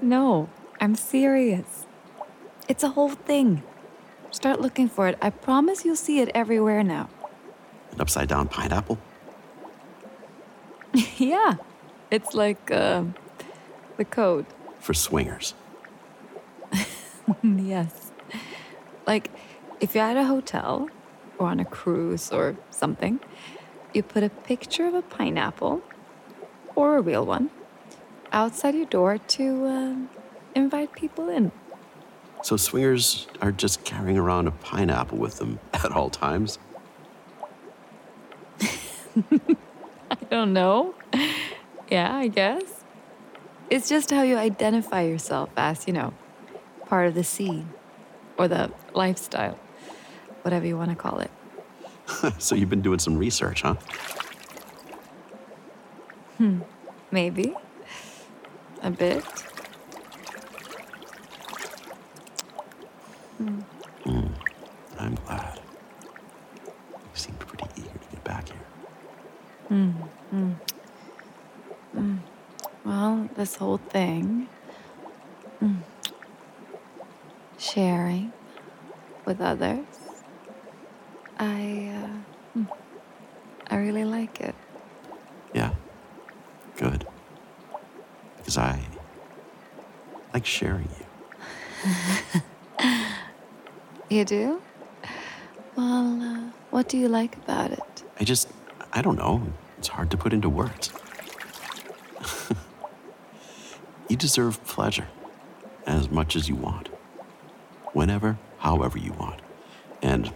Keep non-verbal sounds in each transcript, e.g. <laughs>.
no, I'm serious. It's a whole thing. Start looking for it. I promise you'll see it everywhere now. An upside down pineapple? <laughs> yeah, it's like uh, the code. For swingers. <laughs> yes. Like, if you're at a hotel or on a cruise or something, you put a picture of a pineapple or a real one outside your door to uh, invite people in. So swingers are just carrying around a pineapple with them <laughs> at all times? <laughs> I don't know. Yeah, I guess. It's just how you identify yourself as, you know, part of the scene or the lifestyle, whatever you want to call it. <laughs> so you've been doing some research, huh? Hmm, maybe. A bit. Hmm. Mm, I'm glad. You seemed pretty eager to get back here. Hmm. Mm. Mm. Well, this whole thing. Mm. Sharing with others. I, uh, mm, I really like it. Yeah. Good. Because I like sharing you. <laughs> You do? Well, uh, what do you like about it? I just, I don't know. It's hard to put into words. <laughs> you deserve pleasure as much as you want, whenever, however you want. And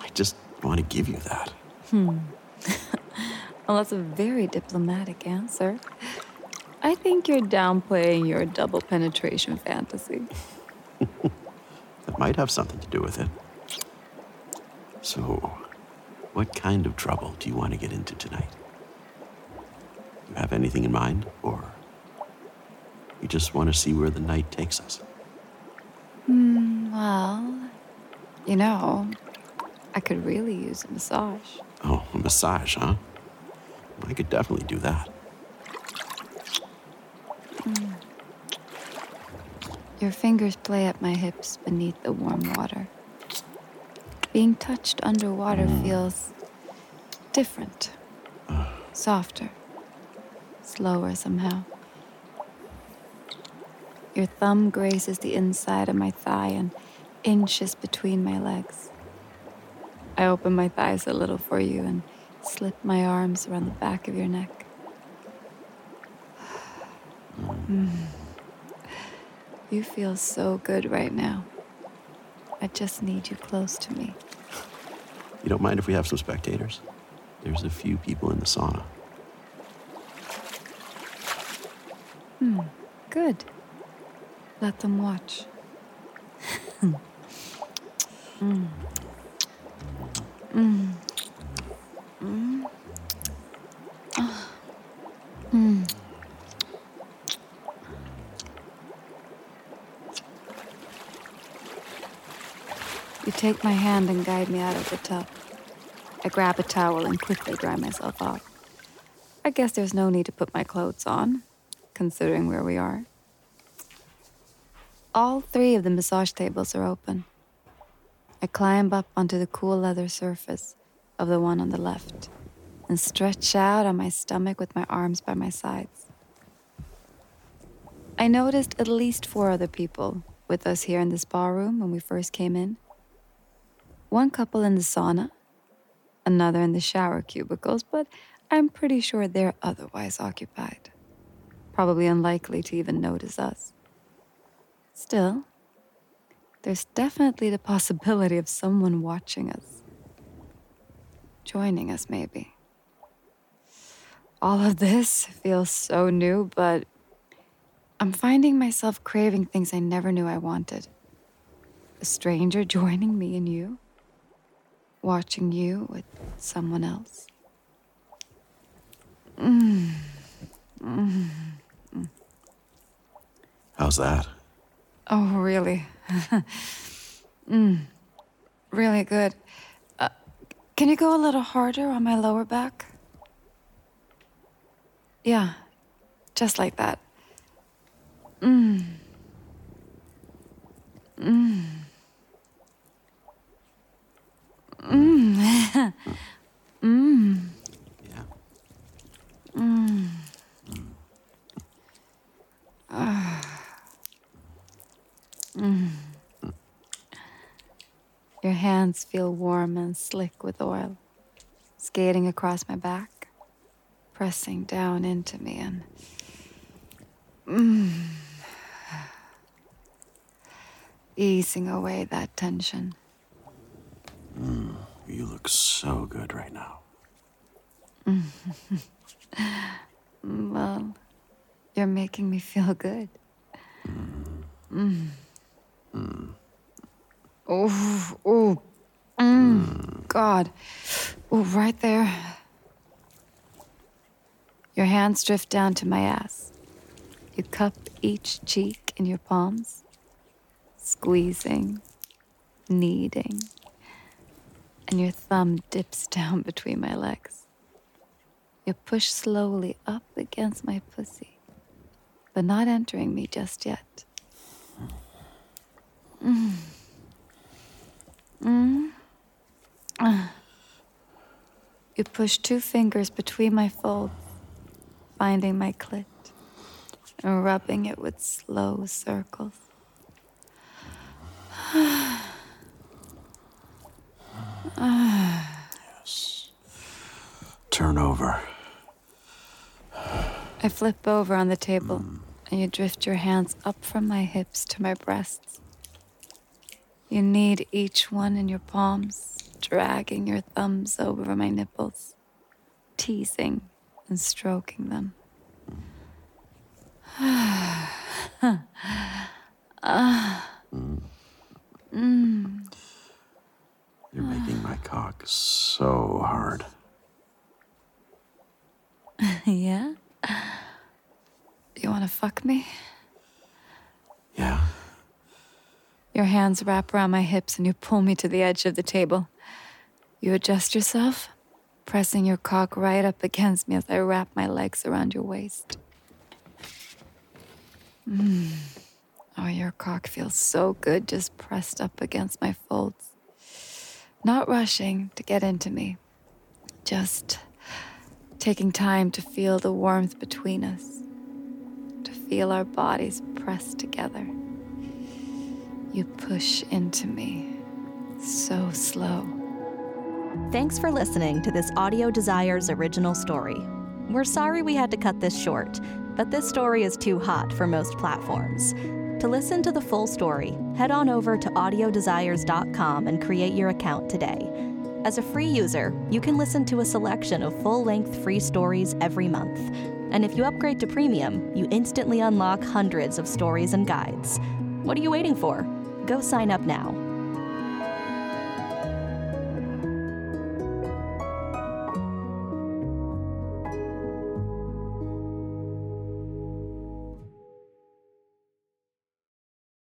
I just want to give you that. Hmm. <laughs> well, that's a very diplomatic answer. I think you're downplaying your double penetration fantasy. <laughs> that might have something to do with it. So, what kind of trouble do you want to get into tonight? You have anything in mind, or you just want to see where the night takes us? Hmm, well, you know, I could really use a massage. Oh, a massage, huh? I could definitely do that. Mm. Your fingers play at my hips beneath the warm water. Being touched underwater mm. feels different, softer, slower somehow. Your thumb grazes the inside of my thigh and inches between my legs. I open my thighs a little for you and slip my arms around the back of your neck. Mm. You feel so good right now. I just need you close to me. You don't mind if we have some spectators? There's a few people in the sauna. Hmm, good. Let them watch. <laughs> mm. Mm. You take my hand and guide me out of the tub. I grab a towel and quickly dry myself off. I guess there's no need to put my clothes on, considering where we are. All three of the massage tables are open. I climb up onto the cool leather surface of the one on the left and stretch out on my stomach with my arms by my sides. I noticed at least four other people with us here in the spa room when we first came in. One couple in the sauna, another in the shower cubicles, but I'm pretty sure they're otherwise occupied. Probably unlikely to even notice us. Still, there's definitely the possibility of someone watching us. Joining us, maybe. All of this feels so new, but I'm finding myself craving things I never knew I wanted. A stranger joining me and you watching you with someone else. Mm. Mm. Mm. How's that? Oh, really? <laughs> mm. Really good. Uh, can you go a little harder on my lower back? Yeah, just like that. Mmm. Mmm. Mmm. Yeah. Mmm. Mmm. <sighs> Your hands feel warm and slick with oil, skating across my back, pressing down into me and. Mmm. <sighs> Easing away that tension. Mm, you look so good right now. <laughs> Well, you're making me feel good. Mm. Oh, oh, mm. God. Oh, right there. Your hands drift down to my ass. You cup each cheek in your palms, squeezing, kneading, and your thumb dips down <laughs> between my legs. You push slowly up against my pussy, but not entering me just yet. Mm. Mm. Ah. You push two fingers between my folds, finding my clit and rubbing it with slow circles. Turn over. I flip over on the table, and you drift your hands up from my hips to my breasts. You knead each one in your palms, dragging your thumbs over my nipples, teasing and stroking them. You're making my cock so hard. <laughs> yeah? To fuck me? Yeah. Your hands wrap around my hips and you pull me to the edge of the table. You adjust yourself, pressing your cock right up against me as I wrap my legs around your waist. Mm. Oh, your cock feels so good just pressed up against my folds. Not rushing to get into me, just taking time to feel the warmth between us, feel our bodies pressed together. You push into me so slow. Thanks for listening to this Audio Desires original story. We're sorry we had to cut this short, but this story is too hot for most platforms. To listen to the full story, head on over to audiodesires.com and create your account today. As a free user, you can listen to a selection of full length free stories every month. And if you upgrade to premium, you instantly unlock hundreds of stories and guides. What are you waiting for? Go sign up now